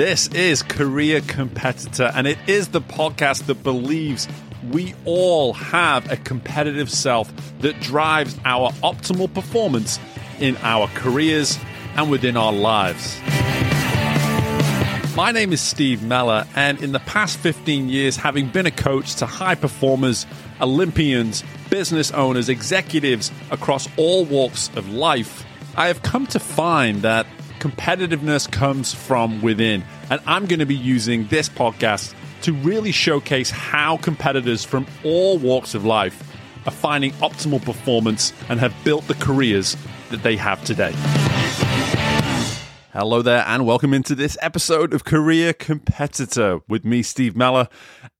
This is Career Competitor, and it is the podcast that believes we all have a competitive self that drives our optimal performance in our careers and within our lives. My name is Steve Mellor, and in the past 15 years, having been a coach to high performers, Olympians, business owners, executives across all walks of life, I have come to find that competitiveness comes from within. And I'm going to be using this podcast to really showcase how competitors from all walks of life are finding optimal performance and have built the careers that they have today. Hello there, and welcome into this episode of Career Competitor with me, Steve Mellor.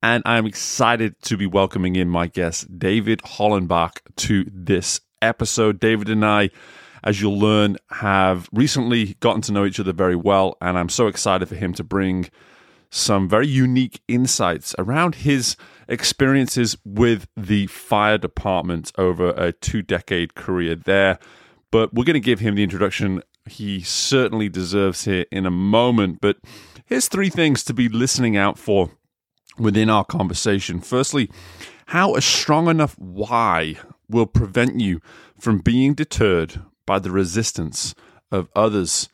And I'm excited to be welcoming in my guest, David Hollenbach, to this episode. David and I, as you'll learn, have recently gotten to know each other very well. And I'm so excited for him to bring some very unique insights around his experiences with the fire department over a two decade career there. But we're going to give him the introduction he certainly deserves here in a moment. But here's three things to be listening out for within our conversation. Firstly, how a strong enough why will prevent you from being deterred by the resistance of others.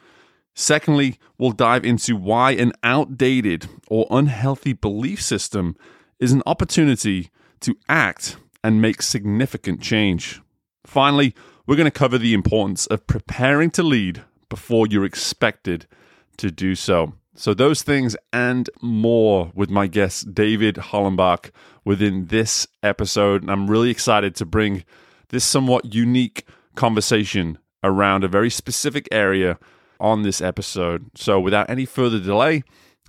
Secondly, we'll dive into why an outdated or unhealthy belief system is an opportunity to act and make significant change. Finally, we're going to cover the importance of preparing to lead before you're expected to do so. So, those things and more with my guest, David Hollenbach, within this episode. And I'm really excited to bring this somewhat unique conversation around a very specific area on this episode. So, without any further delay,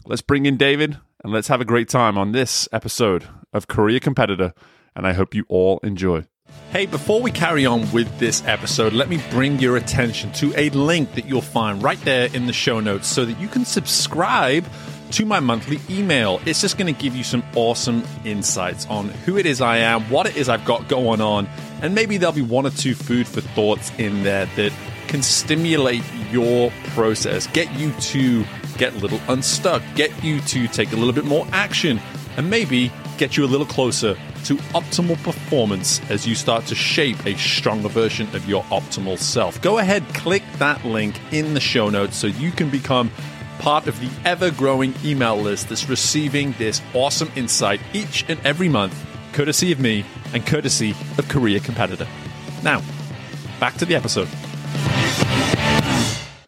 let's bring in David and let's have a great time on this episode of Career Competitor. And I hope you all enjoy. Hey, before we carry on with this episode, let me bring your attention to a link that you'll find right there in the show notes so that you can subscribe to my monthly email. It's just going to give you some awesome insights on who it is I am, what it is I've got going on, and maybe there'll be one or two food for thoughts in there that can stimulate your process, get you to get a little unstuck, get you to take a little bit more action, and maybe get you a little closer to optimal performance as you start to shape a stronger version of your optimal self. Go ahead, click that link in the show notes so you can become part of the ever growing email list that's receiving this awesome insight each and every month, courtesy of me and courtesy of Career Competitor. Now, back to the episode.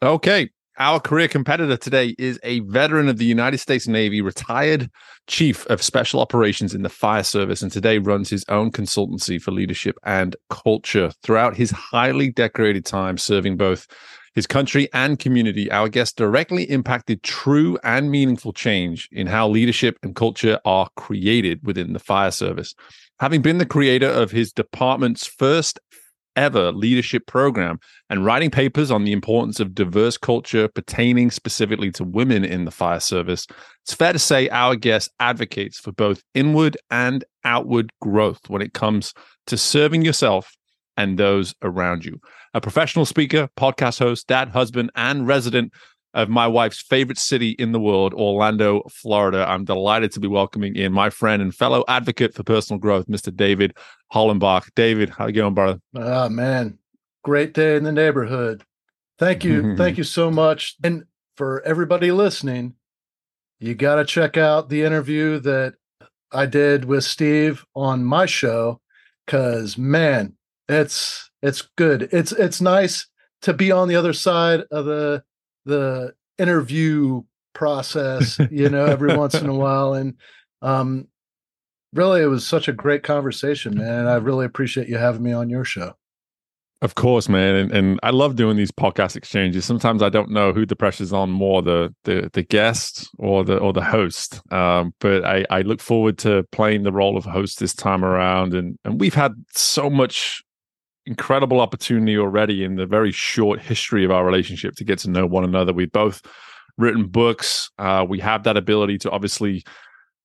Okay, our career competitor today is a veteran of the United States Navy, retired chief of special operations in the fire service, and today runs his own consultancy for leadership and culture. Throughout his highly decorated time serving both his country and community, our guest directly impacted true and meaningful change in how leadership and culture are created within the fire service. Having been the creator of his department's first ever leadership program and writing papers on the importance of diverse culture pertaining specifically to women in the fire service, it's fair to say our guest advocates for both inward and outward growth when it comes to serving yourself and those around you. A professional speaker, podcast host, dad, husband, and resident of my wife's favorite city in the world, Orlando, Florida. I'm delighted to be welcoming in my friend and fellow advocate for personal growth, Mr. David Hollenbach. David, how you going, brother? Ah, oh, man, great day in the neighborhood. Thank you, thank you so much, and for everybody listening, you got to check out the interview that I did with Steve on my show because man, it's it's good. It's it's nice to be on the other side of the the interview process, you know, every once in a while. And um, really, it was such a great conversation, man. I really appreciate you having me on your show. Of course, man, and, and I love doing these podcast exchanges. Sometimes I don't know who the pressure's on more the the the guest or the or the host. Um, but I, I look forward to playing the role of host this time around, and and we've had so much incredible opportunity already in the very short history of our relationship to get to know one another. We've both written books. Uh, we have that ability to obviously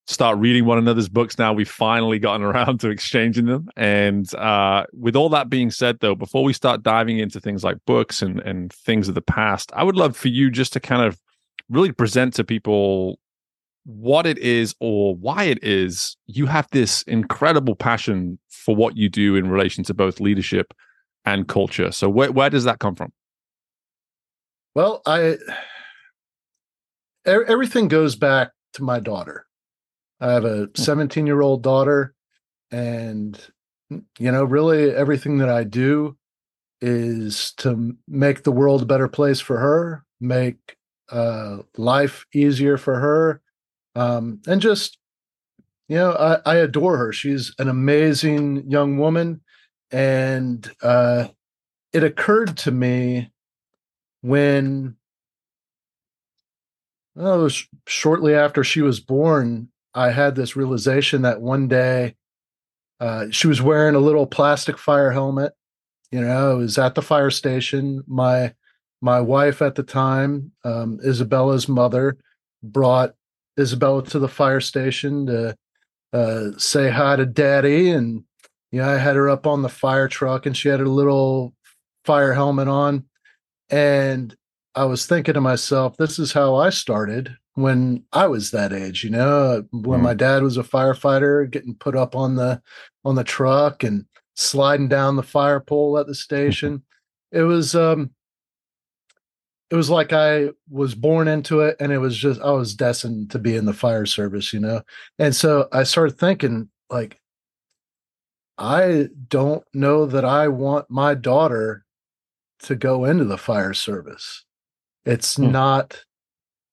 start reading one another's books now. We've finally gotten around to exchanging them. And uh, with all that being said, though, before we start diving into things like books and, and things of the past, I would love for you just to kind of really present to people what it is or why it is you have this incredible passion for what you do in relation to both leadership and culture. So where where does that come from? Well, I everything goes back to my daughter. I have a 17 hmm. year old daughter, and you know, really everything that I do is to make the world a better place for her, make uh, life easier for her, um, and just you know, I, I adore her. She's an amazing young woman, and uh, it occurred to me when well, was shortly after she was born, I had this realization that one day uh, she was wearing a little plastic fire helmet. You know, it was at the fire station. My my wife at the time, um, Isabella's mother, brought Isabella to the fire station to uh, say hi to Daddy, and you know, I had her up on the fire truck, and she had a little fire helmet on, and I was thinking to myself, this is how I started when I was that age, you know, when mm. my dad was a firefighter, getting put up on the on the truck and sliding down the fire pole at the station. it was um it was like I was born into it and it was just I was destined to be in the fire service, you know. And so I started thinking like I don't know that I want my daughter to go into the fire service. It's hmm. not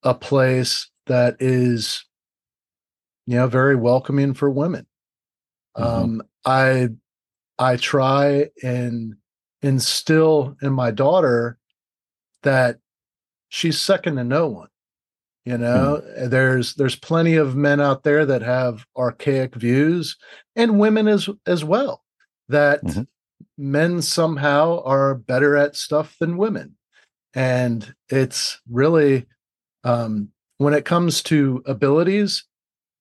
a place that is, you know, very welcoming for women. Mm-hmm. Um, I I try and instill in my daughter that she's second to no one. You know, mm. there's there's plenty of men out there that have archaic views, and women as as well. That mm-hmm. men somehow are better at stuff than women and it's really um, when it comes to abilities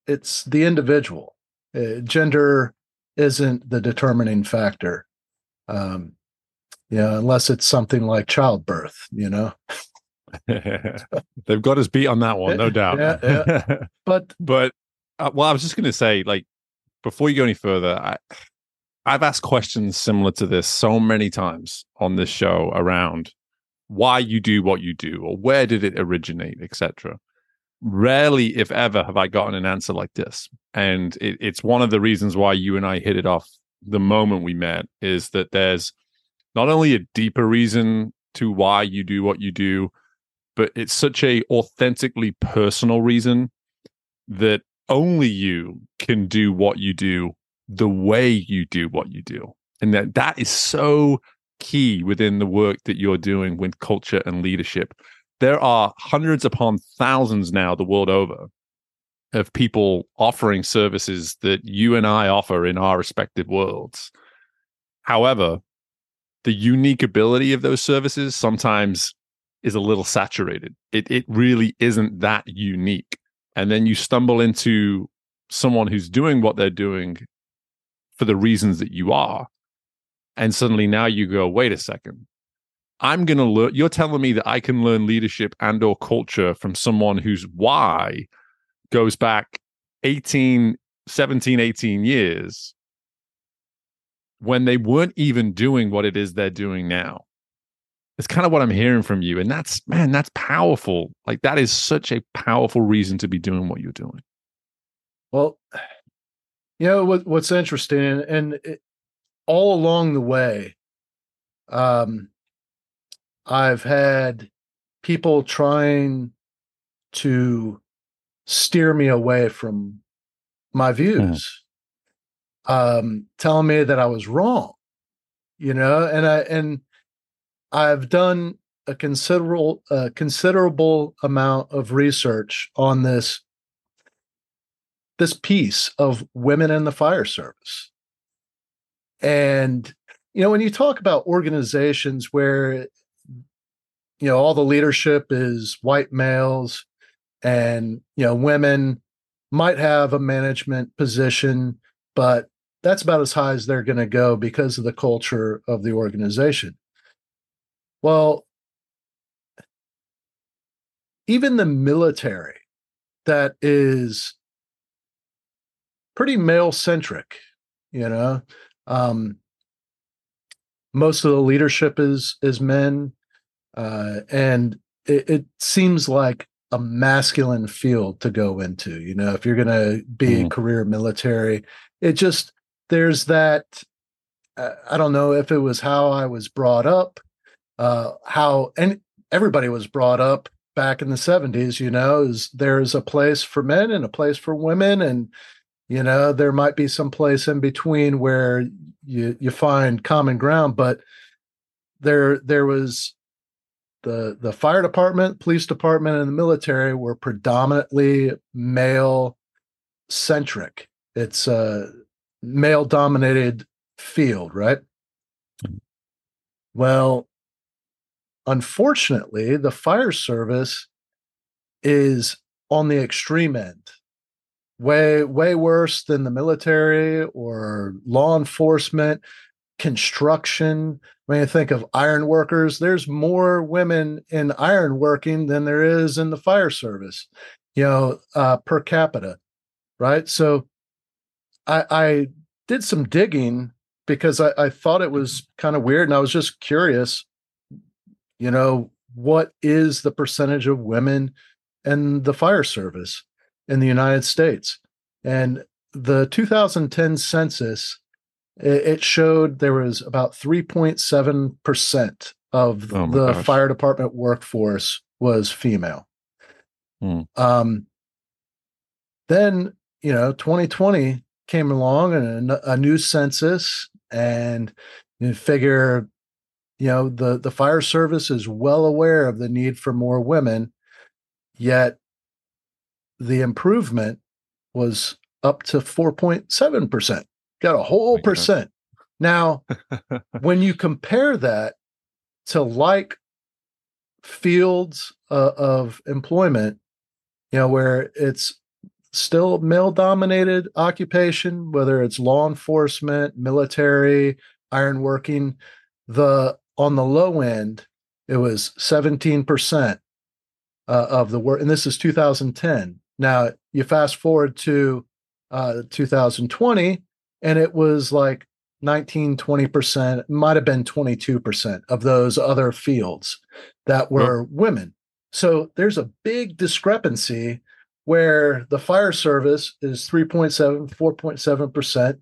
it's the individual uh, gender isn't the determining factor um, yeah unless it's something like childbirth you know they've got us beat on that one no doubt yeah, yeah. but but uh, well i was just going to say like before you go any further i i've asked questions similar to this so many times on this show around why you do what you do or where did it originate, etc. Rarely, if ever, have I gotten an answer like this. And it, it's one of the reasons why you and I hit it off the moment we met is that there's not only a deeper reason to why you do what you do, but it's such a authentically personal reason that only you can do what you do the way you do what you do. And that that is so key within the work that you're doing with culture and leadership. There are hundreds upon thousands now the world over of people offering services that you and I offer in our respective worlds. However, the unique ability of those services sometimes is a little saturated. It it really isn't that unique. And then you stumble into someone who's doing what they're doing for the reasons that you are and suddenly now you go wait a second i'm going to learn you're telling me that i can learn leadership and or culture from someone whose why goes back 18 17 18 years when they weren't even doing what it is they're doing now it's kind of what i'm hearing from you and that's man that's powerful like that is such a powerful reason to be doing what you're doing well you know what, what's interesting and it, all along the way, um, I've had people trying to steer me away from my hmm. views, mm. um, telling me that I was wrong, you know, and I and I've done a considerable a considerable amount of research on this this piece of women in the fire service. And you know, when you talk about organizations where you know all the leadership is white males and you know women might have a management position but that's about as high as they're going to go because of the culture of the organization well even the military that is pretty male centric, you know. Um, most of the leadership is is men, uh, and it, it, seems like a masculine field to go into. You know, if you're going to be mm. a career military, it just there's that. Uh, I don't know if it was how I was brought up, uh, how and everybody was brought up back in the 70s. You know, is there's a place for men and a place for women, and you know there might be some place in between where you you find common ground but there there was the the fire department police department and the military were predominantly male centric. It's a male dominated field right? Well unfortunately the fire service is on the extreme end. Way way worse than the military or law enforcement construction. When you think of iron workers there's more women in iron working than there is in the fire service you know uh, per capita right? So i i did some digging because i, I thought it was kind of weird and i was just curious you know what is the percentage of women in the fire service in the United States. And the 2010 census, it, showed there was about 3.7% of oh the gosh. fire department workforce was female. Hmm. Um, then, you know, 2020 came along and a, a new census, and you figure, you know, the, the fire service is well aware of the need for more women, yet the improvement was up to 4.7%. Got a whole percent. Now, when you compare that to like fields uh, of employment, you know, where it's still male dominated occupation, whether it's law enforcement, military, ironworking, the on the low end, it was 17% uh, of the work. And this is 2010. Now you fast forward to uh, 2020, and it was like 19, 20%, might have been 22% of those other fields that were women. So there's a big discrepancy where the fire service is 3.7, 4.7%,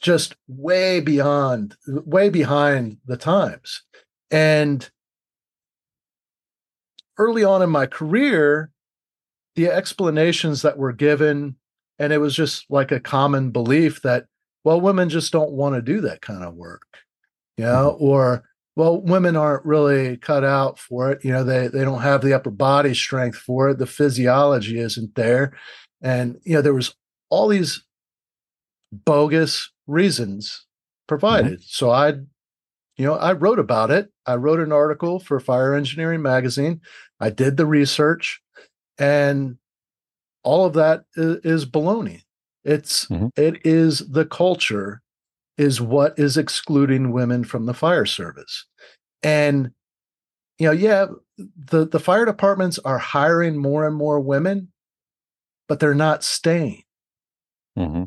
just way beyond, way behind the times. And early on in my career, the explanations that were given, and it was just like a common belief that, well, women just don't want to do that kind of work, you know, mm-hmm. or well, women aren't really cut out for it. You know, they they don't have the upper body strength for it. The physiology isn't there, and you know, there was all these bogus reasons provided. Mm-hmm. So I, you know, I wrote about it. I wrote an article for Fire Engineering Magazine. I did the research and all of that is, is baloney it's mm-hmm. it is the culture is what is excluding women from the fire service and you know yeah the the fire departments are hiring more and more women but they're not staying mm-hmm.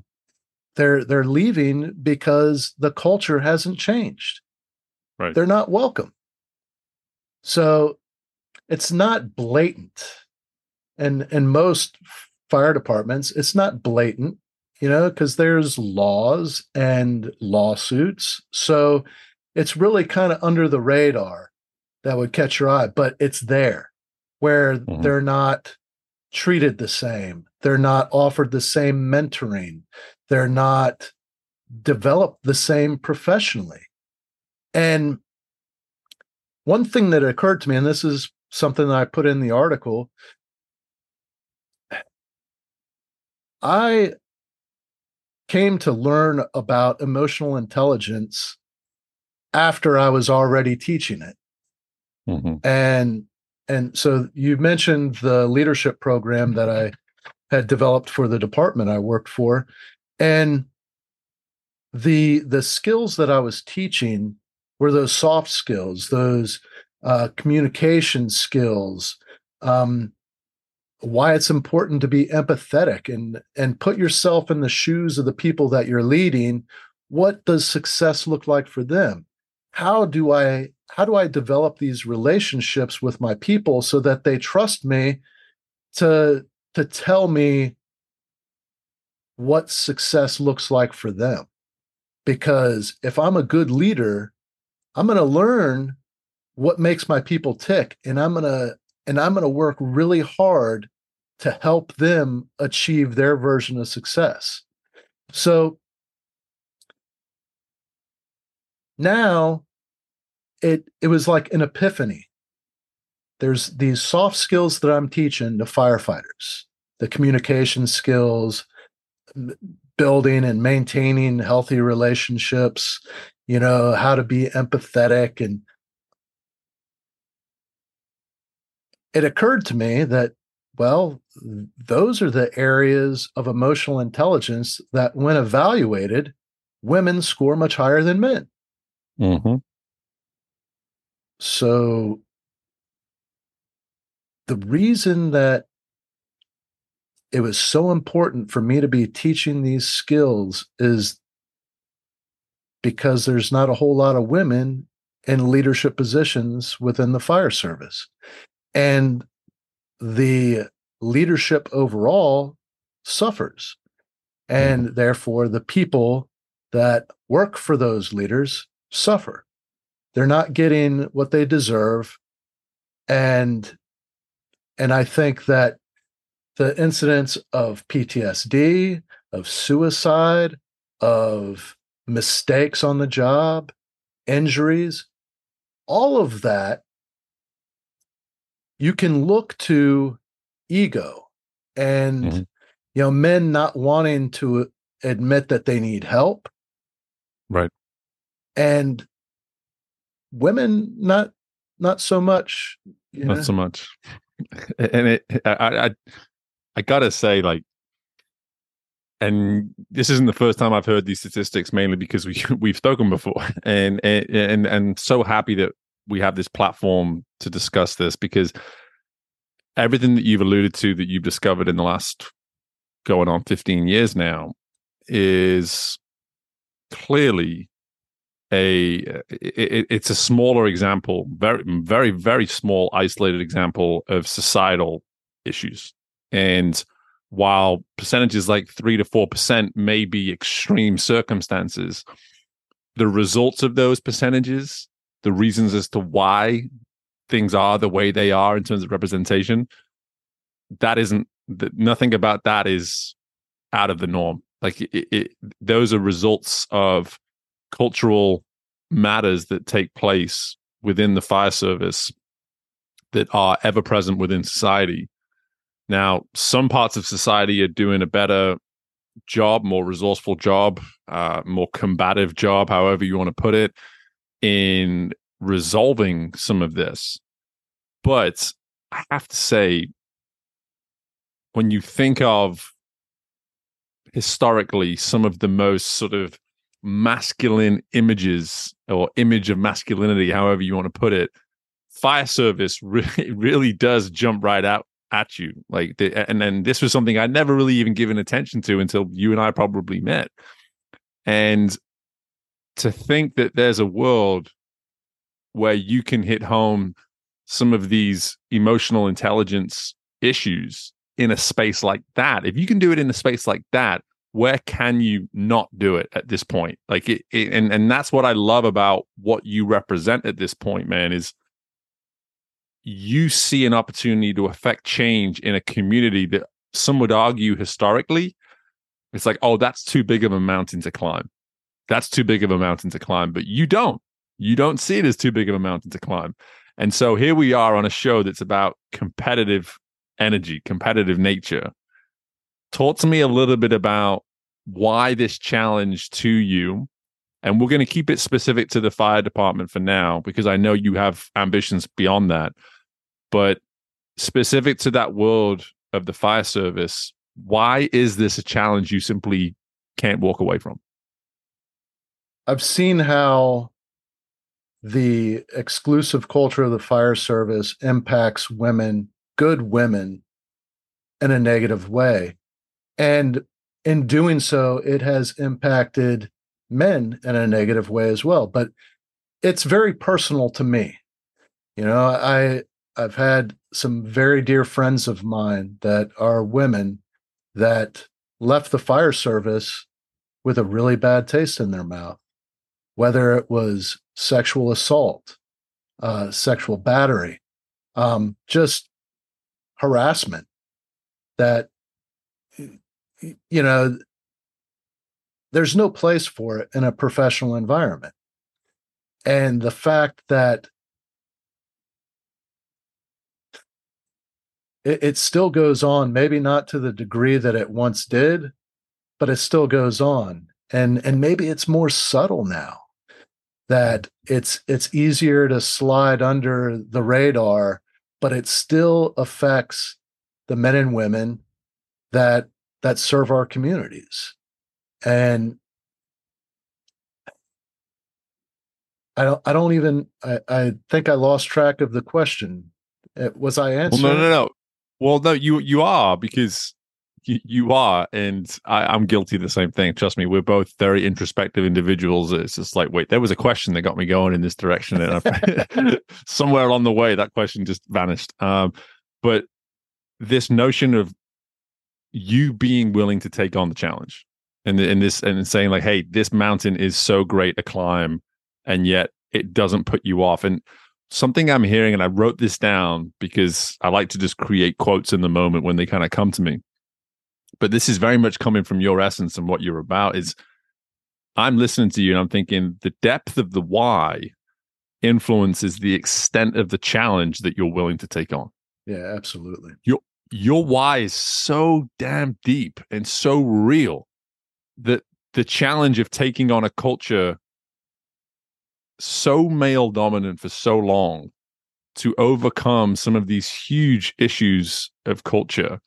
They're they're leaving because the culture hasn't changed. Right. They're not welcome. So it's not blatant. And in most fire departments it's not blatant you know because there's laws and lawsuits. So it's really kind of under the radar that would catch your eye but it's there where mm-hmm. they're not treated the same. They're not offered the same mentoring they're not developed the same professionally and one thing that occurred to me and this is something that i put in the article I came to learn about emotional intelligence after I was already teaching it. Mm-hmm. And and so you mentioned the leadership program that I had developed for the department I worked for and the the skills that I was teaching were those soft skills, those uh, communication skills, um, why it's important to be empathetic and and put yourself in the shoes of the people that you're leading. What does success look like for them? How do i how do i develop these relationships with my people so that they trust me to to tell me what success looks like for them. Because if i'm a good leader i'm going to learn what makes my people tick and i'm going to and i'm going to work really hard to help them achieve their version of success. So now it it was like an epiphany. There's these soft skills that i'm teaching to firefighters the communication skills building and maintaining healthy relationships you know how to be empathetic and it occurred to me that well those are the areas of emotional intelligence that when evaluated women score much higher than men mm-hmm. so the reason that it was so important for me to be teaching these skills is because there's not a whole lot of women in leadership positions within the fire service. And the leadership overall suffers. And mm-hmm. therefore, the people that work for those leaders suffer. They're not getting what they deserve. And and I think that the incidence of PTSD, of suicide, of mistakes on the job, injuries, all of that, you can look to ego and, mm-hmm. you know, men not wanting to admit that they need help. Right. And women not not so much not know? so much and it I, I I gotta say, like, and this isn't the first time I've heard these statistics, mainly because we we've spoken before, and and and so happy that we have this platform to discuss this because everything that you've alluded to that you've discovered in the last going on 15 years now is clearly a uh, it, it's a smaller example very very very small isolated example of societal issues and while percentages like 3 to 4% may be extreme circumstances, the results of those percentages, the reasons as to why things are the way they are in terms of representation, that isn't nothing about that is out of the norm. Like it, it, those are results of cultural matters that take place within the fire service that are ever present within society now, some parts of society are doing a better job, more resourceful job, uh, more combative job, however you want to put it, in resolving some of this. But I have to say, when you think of historically some of the most sort of masculine images or image of masculinity, however you want to put it, fire service really, really does jump right out at you like the, and then this was something i'd never really even given attention to until you and i probably met. And to think that there's a world where you can hit home some of these emotional intelligence issues in a space like that if you can do it in a space like that where can you not do it at this point? Like it, it and and that's what i love about what you represent at this point man is you see an opportunity to affect change in a community that some would argue historically it's like oh that's too big of a mountain to climb. That's too big of a mountain to climb. But you don't. You don't see it as too big of a mountain to climb. And so here we are on a show that's about competitive energy competitive nature. Talk to me a little bit about why this challenge to you and we're going to keep it specific to the fire department for now because i know you have ambitions beyond that but specific to that world of the fire service, why is this a challenge you simply can't walk away from? I've seen how the exclusive culture of the fire service impacts women, good women, in a negative way. And in doing so, it has impacted men in a negative way as well. But it's very personal to me. You know, I I've had some very dear friends of mine that are women that left the fire service with a really bad taste in their mouth, whether it was sexual assault, uh, sexual battery, um, just harassment that you know there's no place for it in a professional environment. And the fact that it, it, still goes on maybe not to the degree that it once did but it still goes on. And and maybe it's more subtle now that it's it's easier to slide under the radar but it still affects the men and women that that serve our communities. And i don't i don't even i, I think i lost track of the question. Uh, was i answering well, no no no well no you you are because you, you are and I, i'm guilty of the same thing trust me we're both very introspective individuals it's just like wait there was a question that got me going in this direction and somewhere along the way that question just vanished um, but this notion of you being willing to take on the challenge and in this and saying like hey this mountain is so great a climb and yet it doesn't put you off and something i'm hearing and i wrote this down because i like to just create quotes in the moment when they kind of come to me. But this is very much coming from your essence and what you're about is i'm listening to you and i'm thinking the depth of the why influences the extent of the challenge that you're willing to take on. Yeah absolutely. Your your why is so damn deep and so real that the challenge of taking on a culture so male dominant for so long to overcome some of these huge issues of culture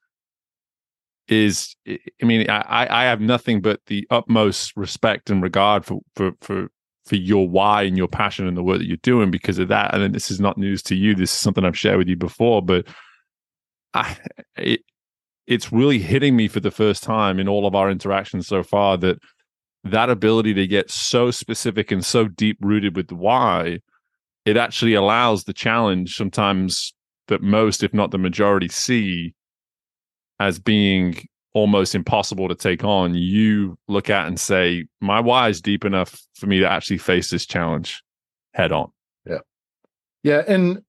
is i mean i i have nothing but the utmost respect and regard for for for for your why and your passion and the work that you're doing because of that. And this is not news to you. This is something i've shared with you before but I, it, it's really hitting me for the first time in all of our interactions so far that that ability to get so specific and so deep rooted with the why it actually allows the challenge sometimes that most if not the majority see as being almost impossible to take on. You look at and say my why is deep enough for me to actually face this challenge head on. Yeah. Yeah and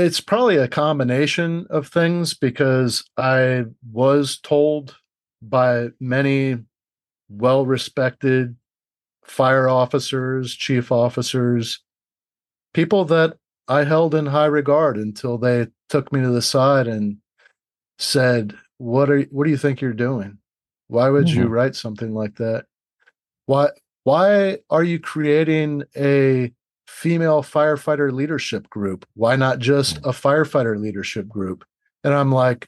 it's probably a combination of things because I was told by many well respected fire officers, chief officers, people that I held in high regard until they took me to the side and said, "What are what do you think you're doing? Why would mm-hmm. you write something like that? Why why are you creating a female firefighter leadership group. Why not just a firefighter leadership group? And I'm like,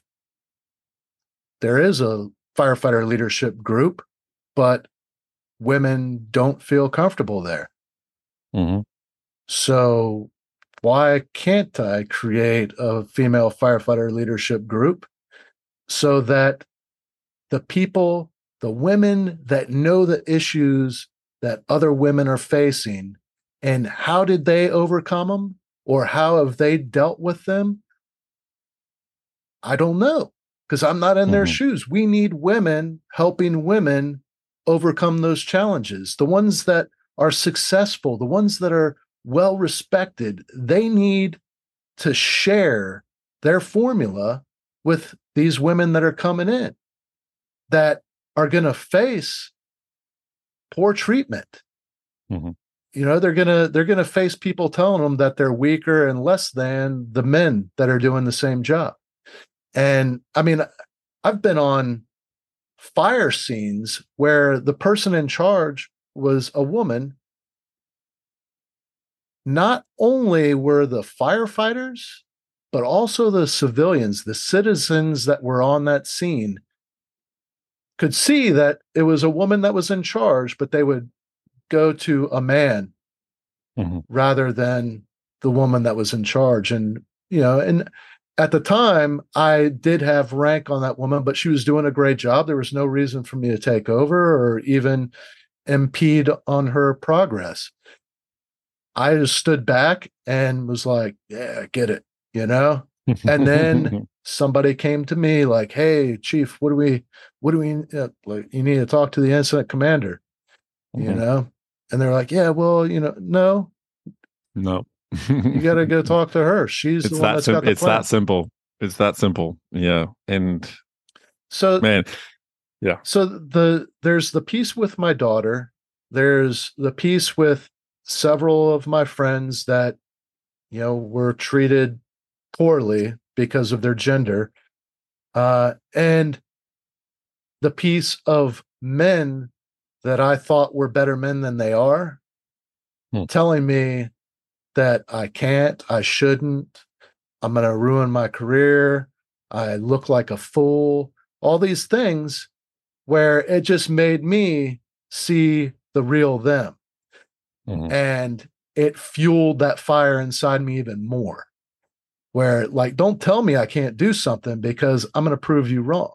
there is a firefighter leadership group, but women don't feel comfortable there. Mm-hmm. So why can't I create a female firefighter leadership group so that the people, the women that know the issues that other women are facing and how did they overcome them or how have they dealt with them? I don't know because I'm not in mm-hmm. their shoes. We need women helping women overcome those challenges. The ones that are successful, the ones that are well respected, they need to share their formula with these women that are coming in that are going to face poor treatment. Mm-hmm you know they're gonna they're gonna face people telling them that they're weaker and less than the men that are doing the same job. And i mean i've been on fire scenes where the person in charge was a woman. Not only were the firefighters but also the civilians the citizens that were on that scene could see that it was a woman that was in charge but they would go to a man mm-hmm. rather than the woman that was in charge. And, you know, and at the time I did have rank on that woman, but she was doing a great job. There was no reason for me to take over or even impede on her progress. I just stood back and was like, yeah, get it, you know? and then somebody came to me like, "Hey, chief, what do we what do we uh, like you need to talk to the incident commander." Mm-hmm. You know? And they're like, "Yeah, well, you know, no. No. you got to go talk to her. She's it's the one that sim- it's plan. that simple. It's that simple. Yeah. And so man, yeah. So the there's the piece with my daughter. There's the piece with several of my friends that you know were treated poorly because of their gender. Uh, and the piece of men that I thought were better men than they are, hmm. telling me that I can't, I shouldn't, I'm going to ruin my career, I look like a fool, all these things where it just made me see the real them. Mm-hmm. And it fueled that fire inside me even more where like don't tell me i can't do something because i'm going to prove you wrong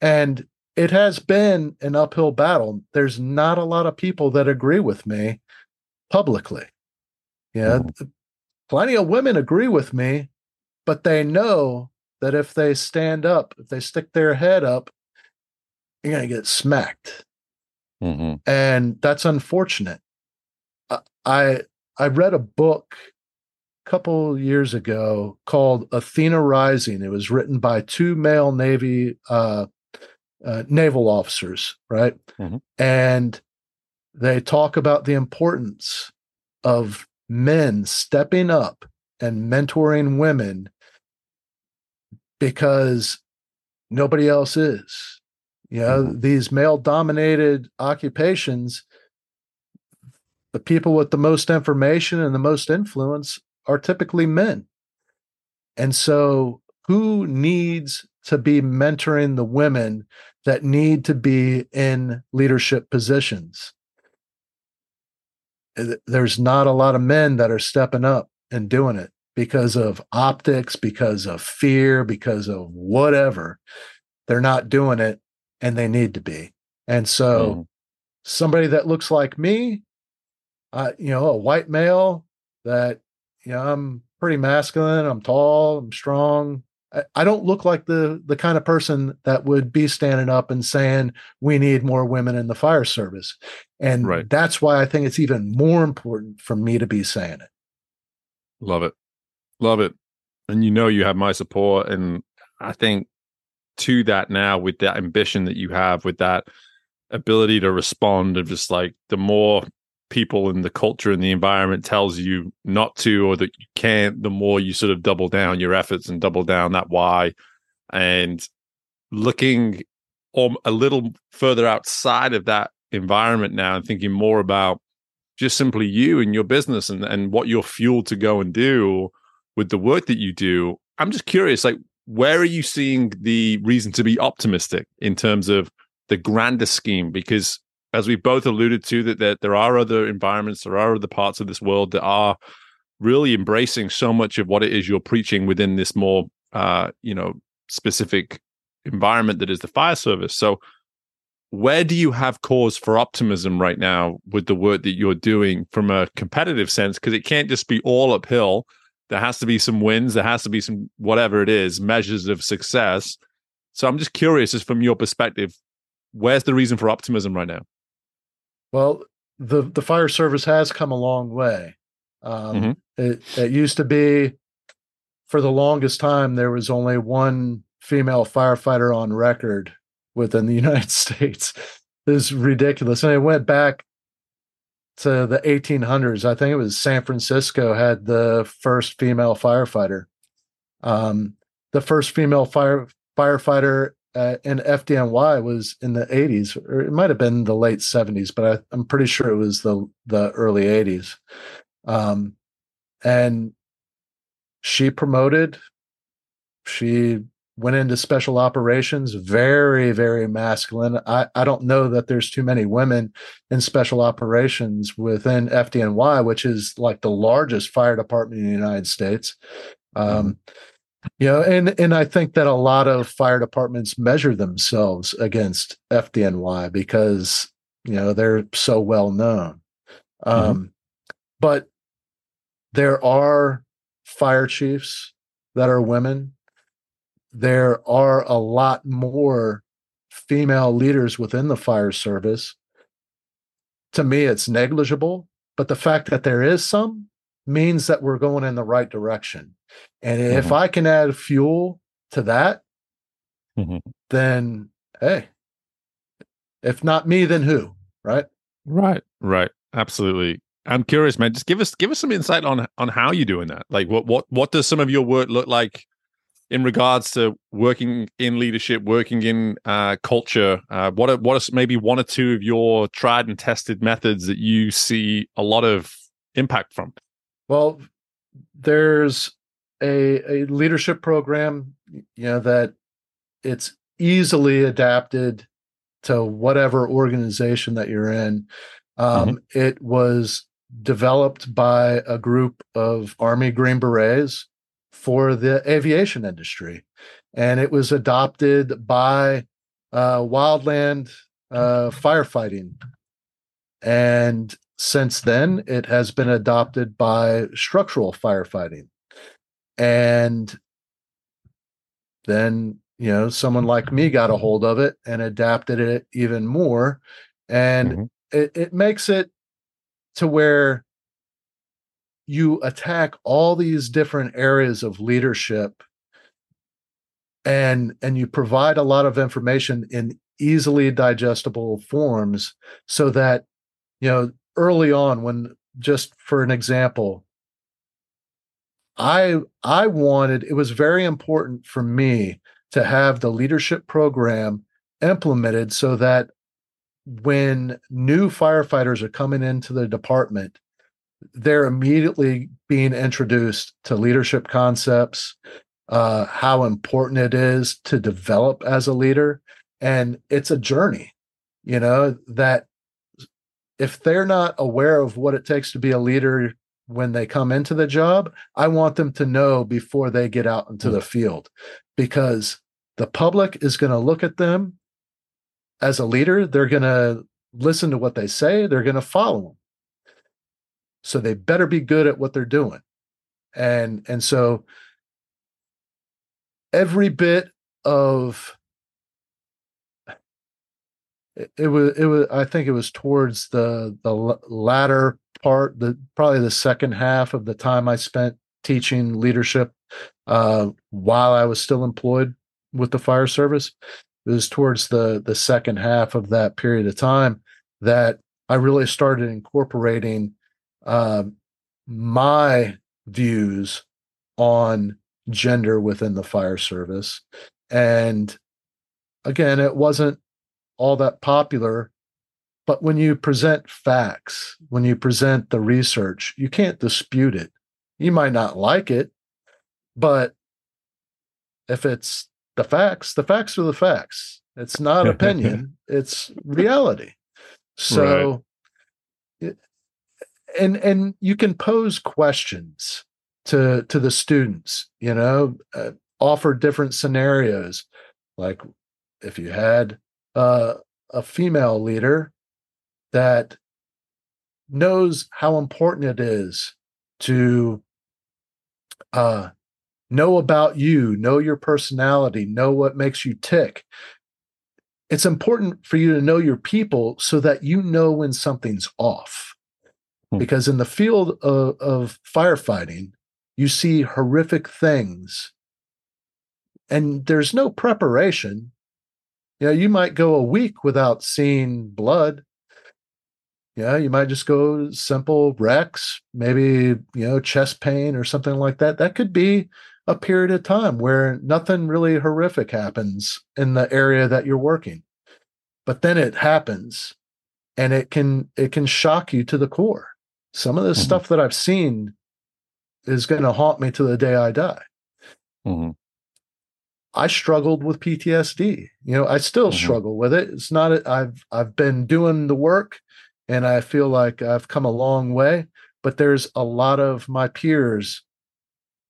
and it has been an uphill battle there's not a lot of people that agree with me publicly yeah mm-hmm. plenty of women agree with me but they know that if they stand up if they stick their head up you're going to get smacked mm-hmm. and that's unfortunate i i read a book a couple years ago called Athena Rising. It was written by two male Navy uh, uh, naval officers, right? Mm-hmm. And they talk about the importance of men stepping up and mentoring women because nobody else is. You know, mm-hmm. these male dominated occupations, the people with the most information and the most influence are typically men. And so, who needs to be mentoring the women that need to be in leadership positions? There's not a lot of men that are stepping up and doing it because of optics, because of fear, because of whatever. They're not doing it and they need to be. And so, mm. somebody that looks like me, uh, you know, a white male that you know, I'm pretty masculine. I'm tall. I'm strong. I, don't look like the the kind of person that would be standing up and saying we need more women in the fire service. And right. that's why I think it's even more important for me to be saying it. Love it. Love it. And you know you have my support. And I think to that now with that ambition that you have, with that ability to respond of just like the more people and the culture and the environment tells you not to or that you can't, the more you sort of double down your efforts and double down that why. And looking a little further outside of that environment now and thinking more about just simply you and your business and, and what you're fueled to go and do with the work that you do. I'm just curious, like, where are you seeing the reason to be optimistic in terms of the grander scheme? Because as we both alluded to, that, that there are other environments, there are other parts of this world that are really embracing so much of what it is you're preaching within this more, uh, you know, specific environment that is the fire service. So, where do you have cause for optimism right now with the work that you're doing from a competitive sense? Because it can't just be all uphill. There has to be some wins. There has to be some whatever it is measures of success. So I'm just curious, just from your perspective, where's the reason for optimism right now? Well, the the fire service has come a long way. Um, mm-hmm. it, it used to be, for the longest time, there was only one female firefighter on record within the United States. is ridiculous, and it went back to the 1800s. I think it was San Francisco had the first female firefighter. Um, the first female fire firefighter uh, and FDNY was in the 80s, or it might have been the late 70s, but I, am pretty sure it was the the early 80s. Um, and she promoted, she went into special operations, very, very masculine. I, I don't know that there's too many women in special operations within FDNY, which is like the largest fire department in the United States. Um, mm-hmm. You know, and and I think that a lot of fire departments measure themselves against FDNY because you know they're so well known. Mm-hmm. Um, mm-hmm. But there are fire chiefs that are women there are a lot more female leaders within the fire service. To me, it's negligible, but the fact that there is some means that we're going in the right direction. And mm-hmm. if I can add fuel to that, mm-hmm. then hey, if not me, then who? Right? Right. Right. Absolutely. I'm curious, man. Just give us give us some insight on on how you're doing that. Like, what what what does some of your work look like in regards to working in leadership, working in uh, culture? Uh, what are what are maybe one or two of your tried and tested methods that you see a lot of impact from? Well, there's a, a leadership program, you know, that it's easily adapted to whatever organization that you're in. Um, mm-hmm. It was developed by a group of Army Green Berets for the aviation industry. And it was adopted by uh, wildland uh, firefighting. And since then, it has been adopted by structural firefighting. And then, you know, someone like me got a hold of it and adapted it even more. And mm-hmm. it, it makes it to where you attack all these different areas of leadership and and you provide a lot of information in easily digestible forms so that you know early on when just for an example i i wanted it was very important for me to have the leadership program implemented so that when new firefighters are coming into the department they're immediately being introduced to leadership concepts, uh, how important it is to develop as a leader. And it's a journey, you know, that if they're not aware of what it takes to be a leader when they come into the job, I want them to know before they get out into the mm. field because the public is going to look at them as a leader. They're going to listen to what they say, they're going to follow them so they better be good at what they're doing and and so every bit of it, it was it was i think it was towards the the latter part the probably the second half of the time i spent teaching leadership uh, while i was still employed with the fire service it was towards the the second half of that period of time that i really started incorporating uh, my views on gender within the fire service. And again, it wasn't all that popular. But when you present facts, when you present the research, you can't dispute it. You might not like it, but if it's the facts, the facts are the facts. It's not opinion, it's reality. So and and you can pose questions to to the students you know uh, offer different scenarios like if you had uh, a female leader that knows how important it is to uh, know about you know your personality know what makes you tick it's important for you to know your people so that you know when something's off Hmm. because in the field of, of firefighting, you see horrific things and there's no preparation. You know, you might go a week without seeing blood. Yeah, you might just go simple wrecks, maybe, you know, chest pain or something like that. That could be a period of time where nothing really horrific happens in the area that you're working. But then it happens and it can it can shock you to the core some of the mm-hmm. stuff that I've seen is going to haunt me to the day I die. Mm-hmm. I struggled with PTSD. You know, I still mm-hmm. struggle with it. It's not I've I've been doing the work and I feel like I've come a long way, but there's a lot of my peers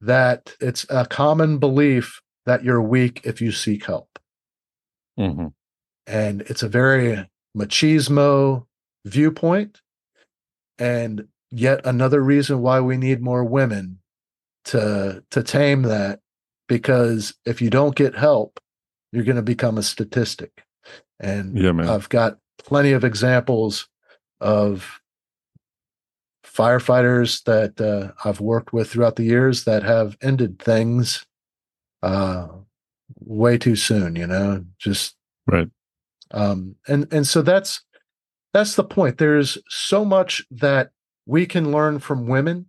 that it's a common belief that you're weak if you seek help. Mm-hmm. And it's a very machismo viewpoint. And yet another reason why we need more women to to tame that because if you don't get help you're going to become a statistic and yeah, i've got plenty of examples of firefighters that uh, I've worked with throughout the years that have ended things uh, way too soon. You know, just right. Um, and and so that's that's the point. There's so much that we can learn from women,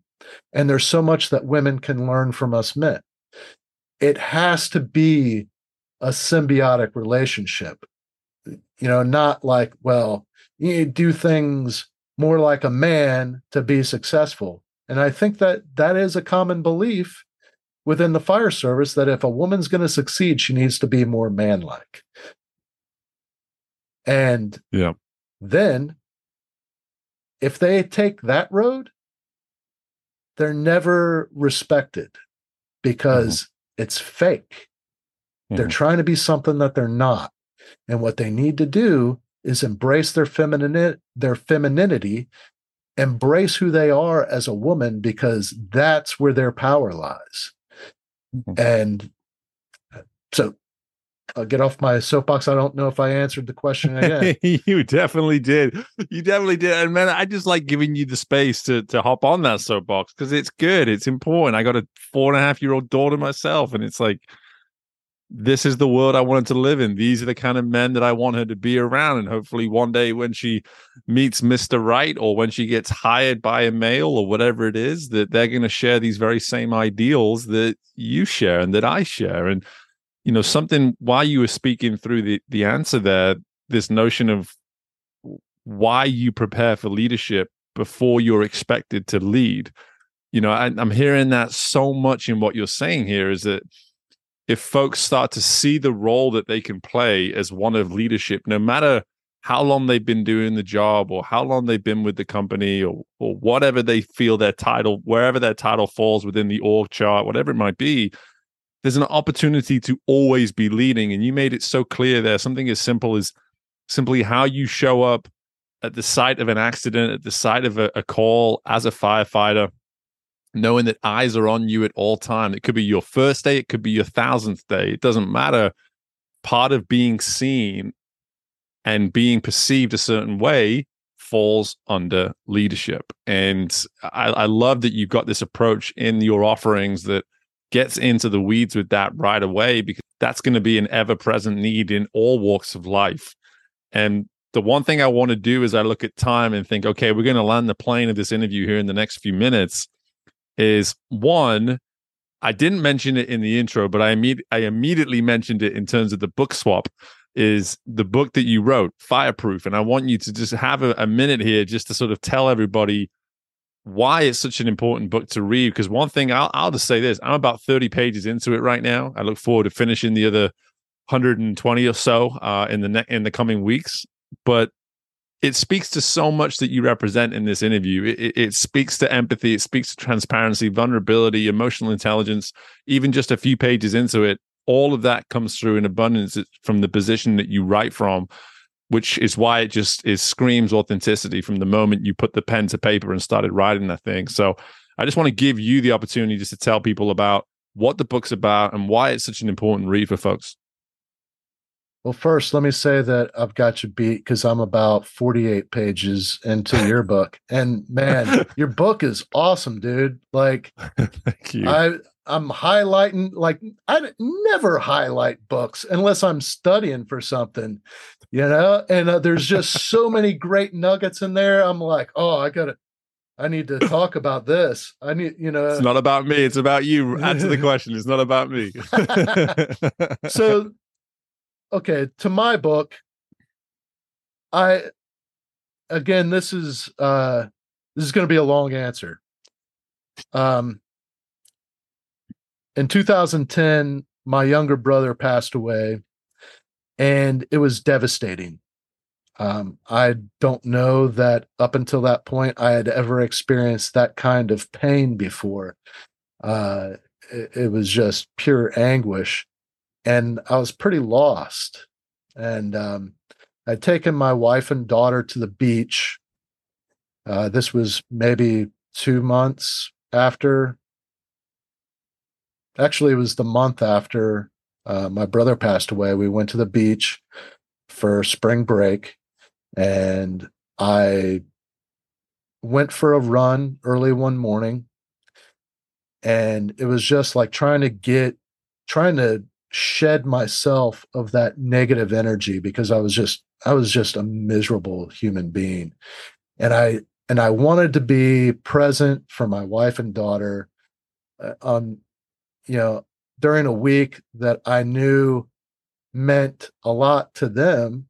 and there's so much that women can learn from us men. It has to be a symbiotic relationship. You know, not like well you do things more like a man to be successful. And I think that that is a common belief within the fire service that if a woman's going to succeed, she needs to be more manlike. And yeah. then if they take that road, they're never respected because mm-hmm. it's fake. Mm-hmm. They're trying to be something that they're not. And what they need to do is embrace their feminine their femininity embrace who they are as a woman because that's where their power lies mm-hmm. and uh, so I'll get off my soapbox. I don't know if I answered the question again. you definitely did. You definitely did. And man, I just like giving you the space to to hop on that soapbox because it's good. It's important. I got a four and a half year old daughter myself, and it's like this is the world I wanted to live in. These are the kind of men that I want her to be around. And hopefully, one day when she meets Mr. Right or when she gets hired by a male or whatever it is, that they're going to share these very same ideals that you share and that I share. And, you know, something while you were speaking through the, the answer there, this notion of why you prepare for leadership before you're expected to lead. You know, I, I'm hearing that so much in what you're saying here is that if folks start to see the role that they can play as one of leadership, no matter how long they've been doing the job or how long they've been with the company or, or whatever they feel their title, wherever their title falls within the org chart, whatever it might be, there's an opportunity to always be leading. And you made it so clear there, something as simple as simply how you show up at the site of an accident, at the site of a, a call as a firefighter, knowing that eyes are on you at all time. It could be your first day, it could be your thousandth day. It doesn't matter. Part of being seen and being perceived a certain way falls under leadership. And I, I love that you've got this approach in your offerings that gets into the weeds with that right away because that's going to be an ever present need in all walks of life. And the one thing I want to do is I look at time and think, okay, we're going to land the plane of this interview here in the next few minutes is one, I didn't mention it in the intro, but I imme- I immediately mentioned it in terms of the book swap. Is the book that you wrote fireproof? And I want you to just have a, a minute here just to sort of tell everybody why it's such an important book to read. Because one thing I'll, I'll just say this: I'm about 30 pages into it right now. I look forward to finishing the other 120 or so uh, in the ne- in the coming weeks. But it speaks to so much that you represent in this interview. It, it, it, speaks to empathy, it speaks to transparency, vulnerability, emotional intelligence. Even just a few pages into it, all of that comes through in abundance from the position that you write from, which is why it just is screams authenticity from the moment you put the pen to paper and started writing that thing. So I just want to give you the opportunity just to tell people about what the book's about and why it's such an important read for folks. Well, first, let me say that I've got you beat because I'm about 48 pages into your book. And man, your book is awesome, dude. Like, thank you. I, I'm highlighting, like, I never highlight books unless I'm studying for something, you know? And uh, there's just so many great nuggets in there. I'm like, oh, I got to, I need to talk about this. I need, you know. It's not about me. It's about you. Answer the question. It's not about me. so okay, to my book, I again, this is uh this is going to be a long answer. Um in 2010, my younger brother passed away, and it was devastating. Um, I don't know that up until that point I had ever experienced that kind of pain before. Uh, it, it was just pure anguish, and I was pretty lost. And um, I'd taken my wife and daughter to the beach. Uh, this was maybe two months after. Actually, it was the month after uh, my brother passed away. We went to the beach for spring break, and I went for a run early one morning. And it was just like trying to get, trying to shed myself of that negative energy because I was just I was just a miserable human being. And I and I wanted to be present for my wife and daughter uh, on you know during a week that I knew meant a lot to them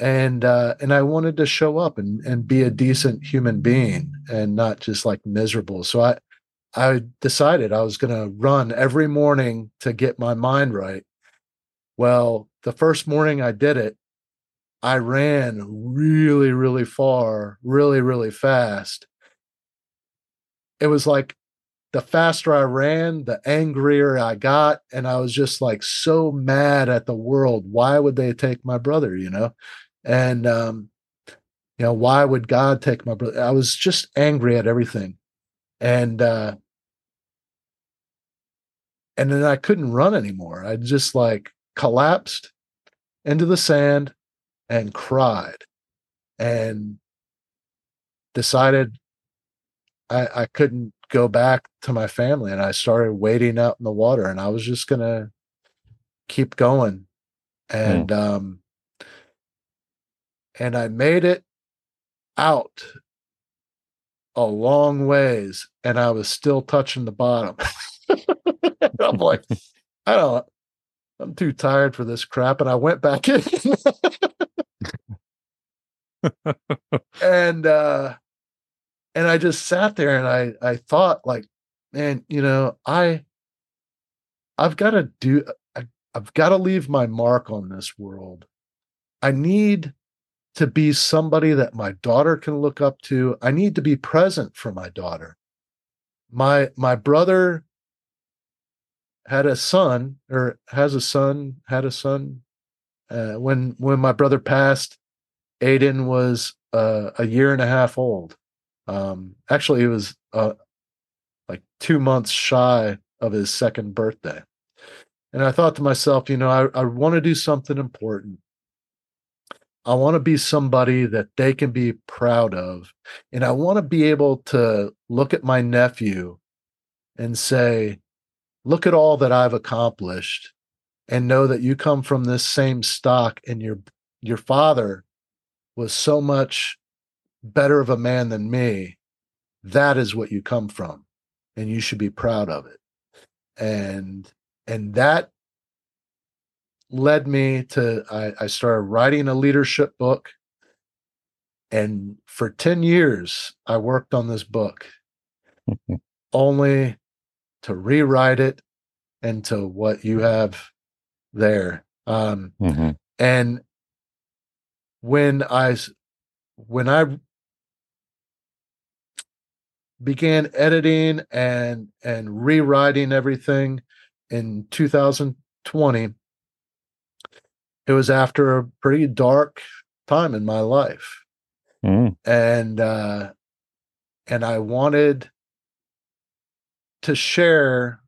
and uh and I wanted to show up and and be a decent human being and not just like miserable. So I I decided I was going to run every morning to get my mind right. Well, the first morning I did it, I ran really, really far, really, really fast. It was like the faster I ran, the angrier I got. And I was just like so mad at the world. Why would they take my brother, you know? And, um, you know, why would God take my brother? I was just angry at everything. And, uh, and then I couldn't run anymore. I just like collapsed into the sand and cried and decided I, I couldn't go back to my family and I started wading out in the water and I was just gonna keep going. And mm. um and I made it out a long ways and I was still touching the bottom. I'm like, I don't I'm too tired for this crap. And I went back in. and uh and I just sat there and I I thought like, man, you know, I I've got to do I, I've got to leave my mark on this world. I need to be somebody that my daughter can look up to. I need to be present for my daughter. My my brother had a son or has a son, had a son. Uh, when when my brother passed, Aiden was uh, a year and a half old. Um, actually, he was uh, like two months shy of his second birthday. And I thought to myself, you know, I, I want to do something important. I want to be somebody that they can be proud of. And I want to be able to look at my nephew and say, look at all that I've accomplished and know that you come from this same stock and your your father was so much better of a man than me that is what you come from and you should be proud of it. And and that led me to I, I started writing a leadership book. And for 10 years i worked on this book. Only to rewrite it into what you have there. Um, mm-hmm. And when I when I began editing and and rewriting everything in 2020 it was after a pretty dark time in my life mm. and uh and i wanted to share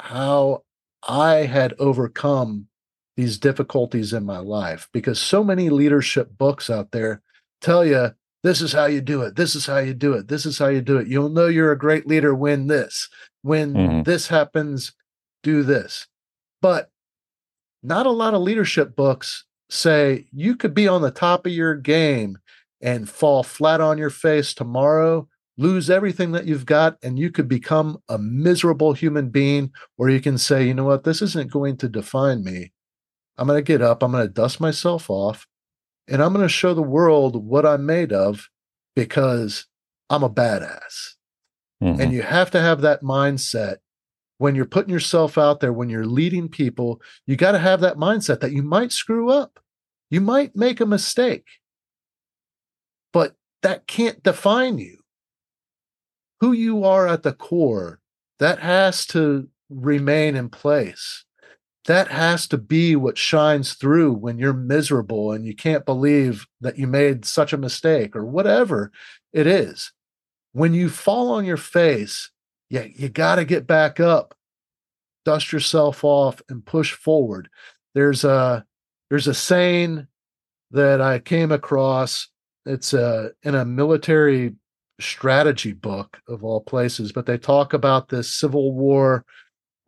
how I had overcome these difficulties in my life because so many leadership books out there tell you this is how you do it. This is how you do it. This is how you do it. You'll know you're a great leader when this when mm-hmm. this happens do this. But not a lot of leadership books say you could be on the top of your game and fall flat on your face tomorrow lose everything that you've got and you could become a miserable human being or you can say you know what this isn't going to define me i'm going to get up i'm going to dust myself off and i'm going to show the world what i'm made of because i'm a badass mm-hmm. and you have to have that mindset when you're putting yourself out there, when you're leading people, you got to have that mindset that you might screw up. You might make a mistake, but that can't define you. Who you are at the core, that has to remain in place. That has to be what shines through when you're miserable and you can't believe that you made such a mistake or whatever it is. When you fall on your face, yeah, you got to get back up, dust yourself off, and push forward. There's a there's a saying that I came across. It's a uh, in a military strategy book of all places, but they talk about this Civil War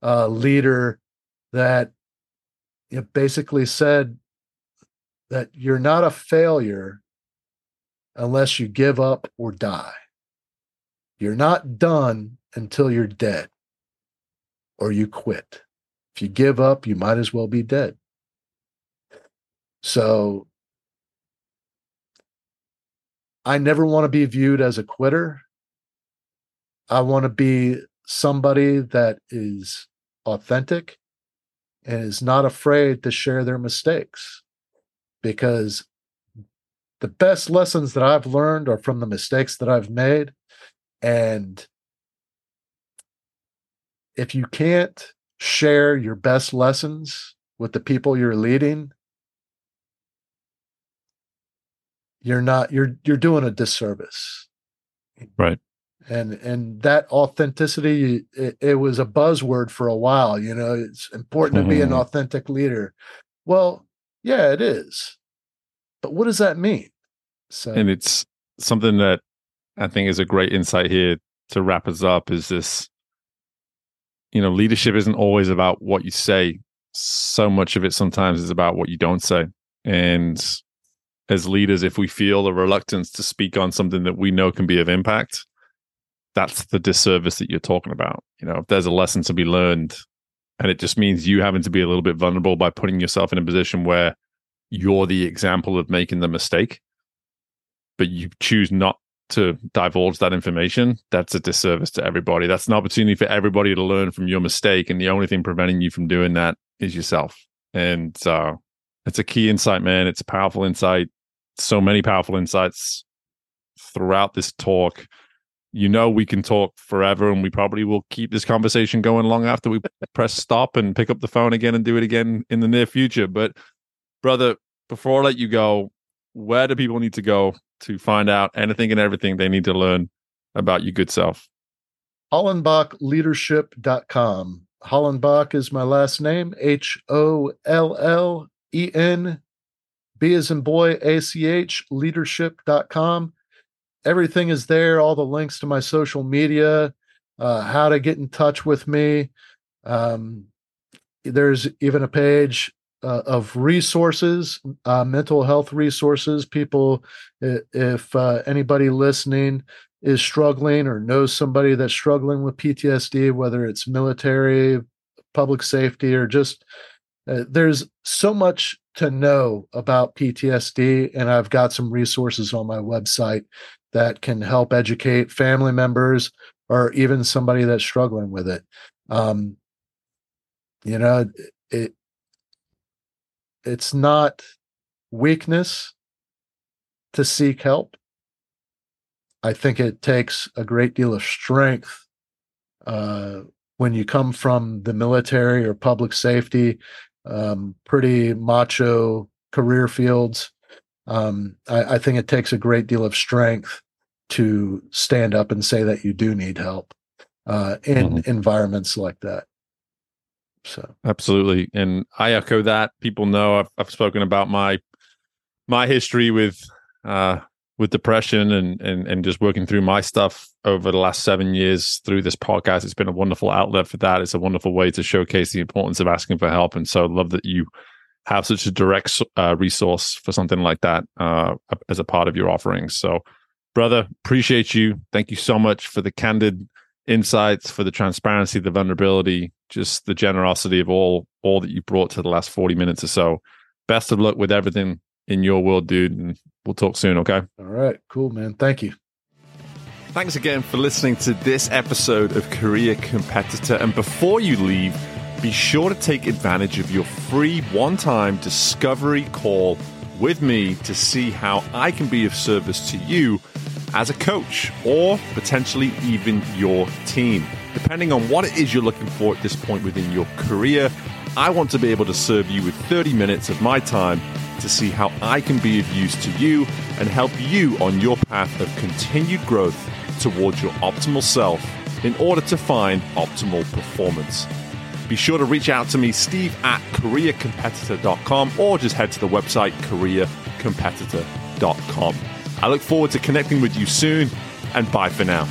uh, leader that you know, basically said that you're not a failure unless you give up or die. You're not done until you're dead or you quit. If you give up, you might as well be dead. So I never want to be viewed as a quitter. I want to be somebody that is authentic and is not afraid to share their mistakes because the best lessons that I've learned are from the mistakes that I've made. And if you can't share your best lessons with the people you're leading, you're not you're you're doing a disservice. Right. And and that authenticity it, it was a buzzword for a while you know it's important mm-hmm. to be an mm-hmm. authentic leader. Well yeah it is. But what does that mean? So and it's something that i think is a great insight here to wrap us up is this you know leadership isn't always about what you say. So much of it sometimes is about what you don't say. And as leaders, if we feel a reluctance to speak on something that we know can be of impact, that's the disservice that you're talking about. You know, if there's a lesson to be learned, and it just means you having to be a little bit vulnerable by putting yourself in a position where you're the example of making the mistake, but you choose not to divulge that information, that's a disservice to everybody. That's an opportunity for everybody to learn from your mistake. And the only thing preventing you from doing that is yourself. And uh, it's a key insight, man. It's a powerful insight so many powerful insights throughout this talk. You know, we can talk forever, and we probably will keep this conversation going long after we press stop and pick up the phone again and do it again in the near future. But, brother, before I let you go, where do people need to go to find out anything and everything they need to learn about your good self? HollenbachLeadership.com. Hollenbach is my last name, H O L L E N B as in boy, ACH, leadership.com. Everything is there, all the links to my social media, uh, how to get in touch with me. Um, there's even a page uh, of resources, uh, mental health resources. People, if uh, anybody listening is struggling or knows somebody that's struggling with PTSD, whether it's military, public safety, or just uh, there's so much to know about PTSD, and I've got some resources on my website that can help educate family members or even somebody that's struggling with it. Um, you know, it it's not weakness to seek help. I think it takes a great deal of strength uh, when you come from the military or public safety um, pretty macho career fields. Um, I, I, think it takes a great deal of strength to stand up and say that you do need help uh, in mm-hmm. environments like that. So absolutely, and I echo that. People know I've, I've spoken about my my history with uh, with depression and and and just working through my stuff over the last seven years through this podcast. It's been a wonderful outlet for that. It's a wonderful way to showcase the importance of asking for help. And so I love that you have such a direct uh, resource for something like that uh, as a part of your offerings. So, brother, appreciate you. Thank you so much for the candid insights, for the transparency, the vulnerability, just the generosity of all all that you brought to the last 40 minutes or so. Best of luck with everything in your world, dude. And we'll talk soon, okay? All right. Cool, man. Thank you. Thanks again for listening to this episode of Career Competitor. And before you leave, be sure to take advantage of your free one time discovery call with me to see how I can be of service to you as a coach or potentially even your team. Depending on what it is you're looking for at this point within your career, I want to be able to serve you with 30 minutes of my time to see how I can be of use to you and help you on your path of continued growth towards your optimal self in order to find optimal performance. Be sure to reach out to me, steve at careercompetitor.com, or just head to the website careercompetitor.com. I look forward to connecting with you soon, and bye for now.